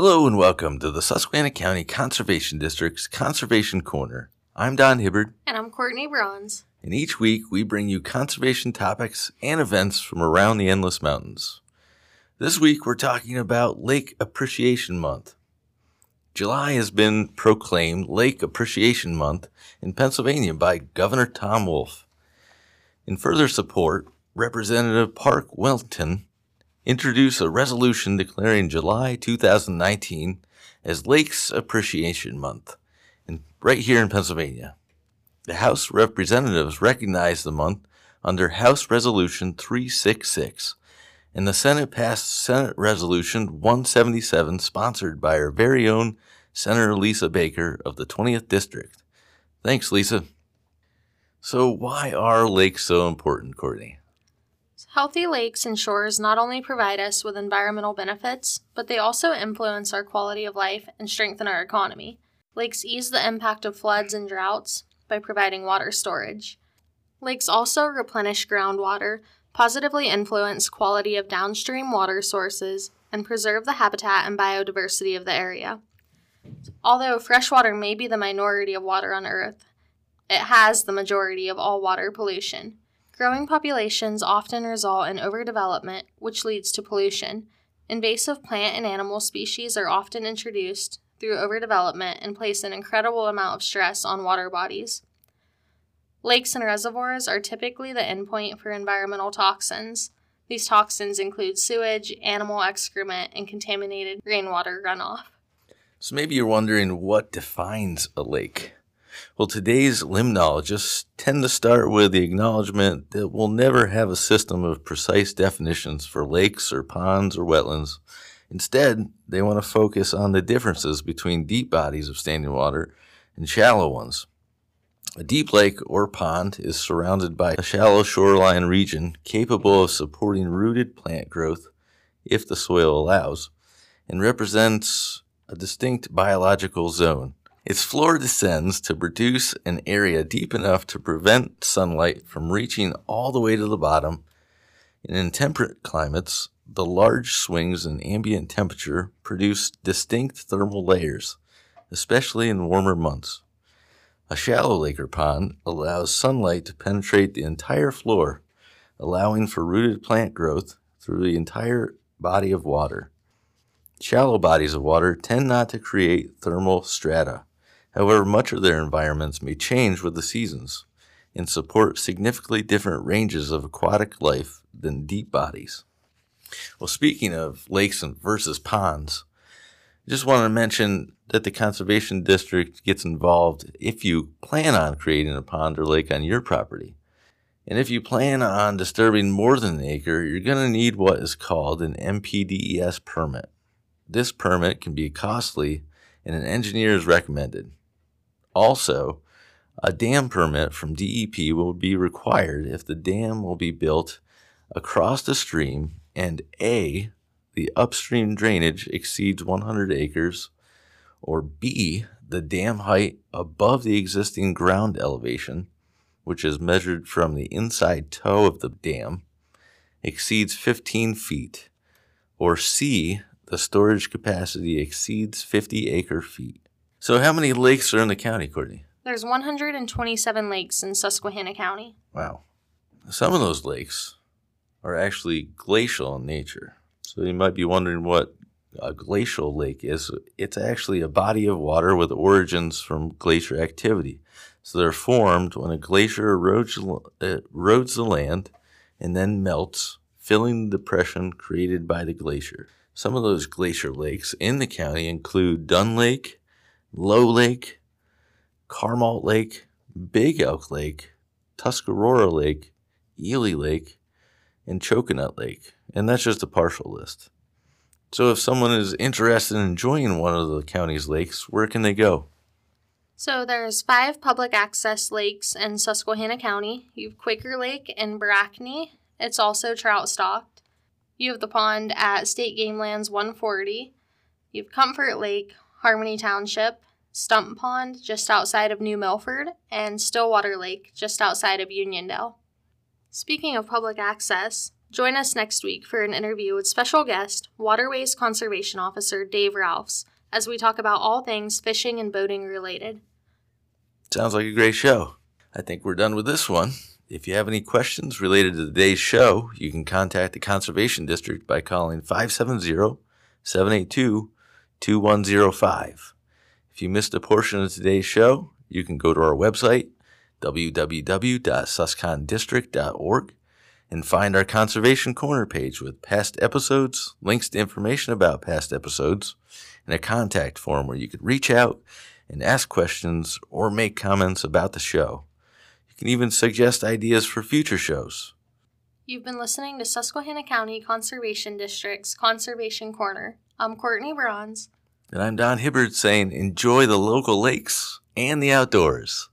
Hello and welcome to the Susquehanna County Conservation District's Conservation Corner. I'm Don Hibbard, And I'm Courtney Bronze. and each week we bring you conservation topics and events from around the Endless Mountains. This week we're talking about Lake Appreciation Month. July has been proclaimed Lake Appreciation Month in Pennsylvania by Governor Tom Wolf. In further support, Representative Parke Wentling introduced a resolution declaring July 2019 as Lakes Appreciation Month, and right here in Pennsylvania. The House Representatives recognized the month under House Resolution 366, and the Senate passed Senate Resolution 177, sponsored by our very own Senator Lisa Baker of the 20th District. Thanks, Lisa. So, why are lakes so important, Courtney? Healthy lakes and shores not only provide us with environmental benefits, but they also influence our quality of life and strengthen our economy. Lakes ease the impact of floods and droughts by providing water storage. Lakes also replenish groundwater, positively influence quality of downstream water sources, and preserve the habitat and biodiversity of the area. Although freshwater may be the minority of water on Earth, it has the majority of all water pollution. Growing populations often result in overdevelopment, which leads to pollution. Invasive plant and animal species are often introduced through overdevelopment and place an incredible amount of stress on water bodies. Lakes and reservoirs are typically the endpoint for environmental toxins. These toxins include sewage, animal excrement, and contaminated rainwater runoff. So, maybe you're wondering what defines a lake. Well, today's limnologists tend to start with the acknowledgement that we'll never have a system of precise definitions for lakes or ponds or wetlands. Instead, they want to focus on the differences between deep bodies of standing water and shallow ones. A deep lake or pond is surrounded by a shallow shoreline region capable of supporting rooted plant growth if the soil allows, and represents a distinct biological zone. Its floor descends to produce an area deep enough to prevent sunlight from reaching all the way to the bottom. In temperate climates, the large swings in ambient temperature produce distinct thermal layers, especially in warmer months. A shallow lake or pond allows sunlight to penetrate the entire floor, allowing for rooted plant growth through the entire body of water. Shallow bodies of water tend not to create thermal strata. However, much of their environments may change with the seasons and support significantly different ranges of aquatic life than deep bodies. Well, speaking of lakes and versus ponds, I just want to mention that the Conservation District gets involved if you plan on creating a pond or lake on your property. And if you plan on disturbing more than an acre, you're going to need what is called an NPDES permit. This permit can be costly and an engineer is recommended. Also, a dam permit from DEP will be required if the dam will be built across the stream and A, the upstream drainage exceeds 100 acres, or B, the dam height above the existing ground elevation, which is measured from the inside toe of the dam, exceeds 15 feet, or C, the storage capacity exceeds 50 acre feet. So, how many lakes are in the county, Courtney? There's 127 lakes in Susquehanna County. Wow. Some of those lakes are actually glacial in nature. So, you might be wondering what a glacial lake is. It's actually a body of water with origins from glacier activity. So, they're formed when a glacier erodes, erodes the land and then melts, filling the depression created by the glacier. Some of those glacier lakes in the county include Dunn Lake, Low Lake, Carmalt Lake, Big Elk Lake, Tuscarora Lake, Ely Lake, and Choconut Lake. And that's just a partial list. So if someone is interested in joining one of the county's lakes, where can they go? So there's five public access lakes in Susquehanna County. You have Quaker Lake in Brackney. It's also trout stocked. You have the pond at State Game Lands 140. You have Comfort Lake, Harmony Township, Stump Pond just outside of New Milford, and Stillwater Lake just outside of Uniondale. Speaking of public access, Join us next week for an interview with special guest, Waterways Conservation Officer Dave Ralphs, as we talk about all things fishing and boating related. Sounds like a great show. I think we're done with this one. If you have any questions related to today's show, you can contact the Conservation District by calling 570 782 2105. If you missed a portion of today's show, you can go to our website, www.suscondistrict.org, and find our Conservation Corner page with past episodes, links to information about past episodes, and a contact form where you could reach out and ask questions or make comments about the show. You can even suggest ideas for future shows. You've been listening to Susquehanna County Conservation District's Conservation Corner. I'm Courtney Bronze. And I'm Don Hibbard saying enjoy the local lakes and the outdoors.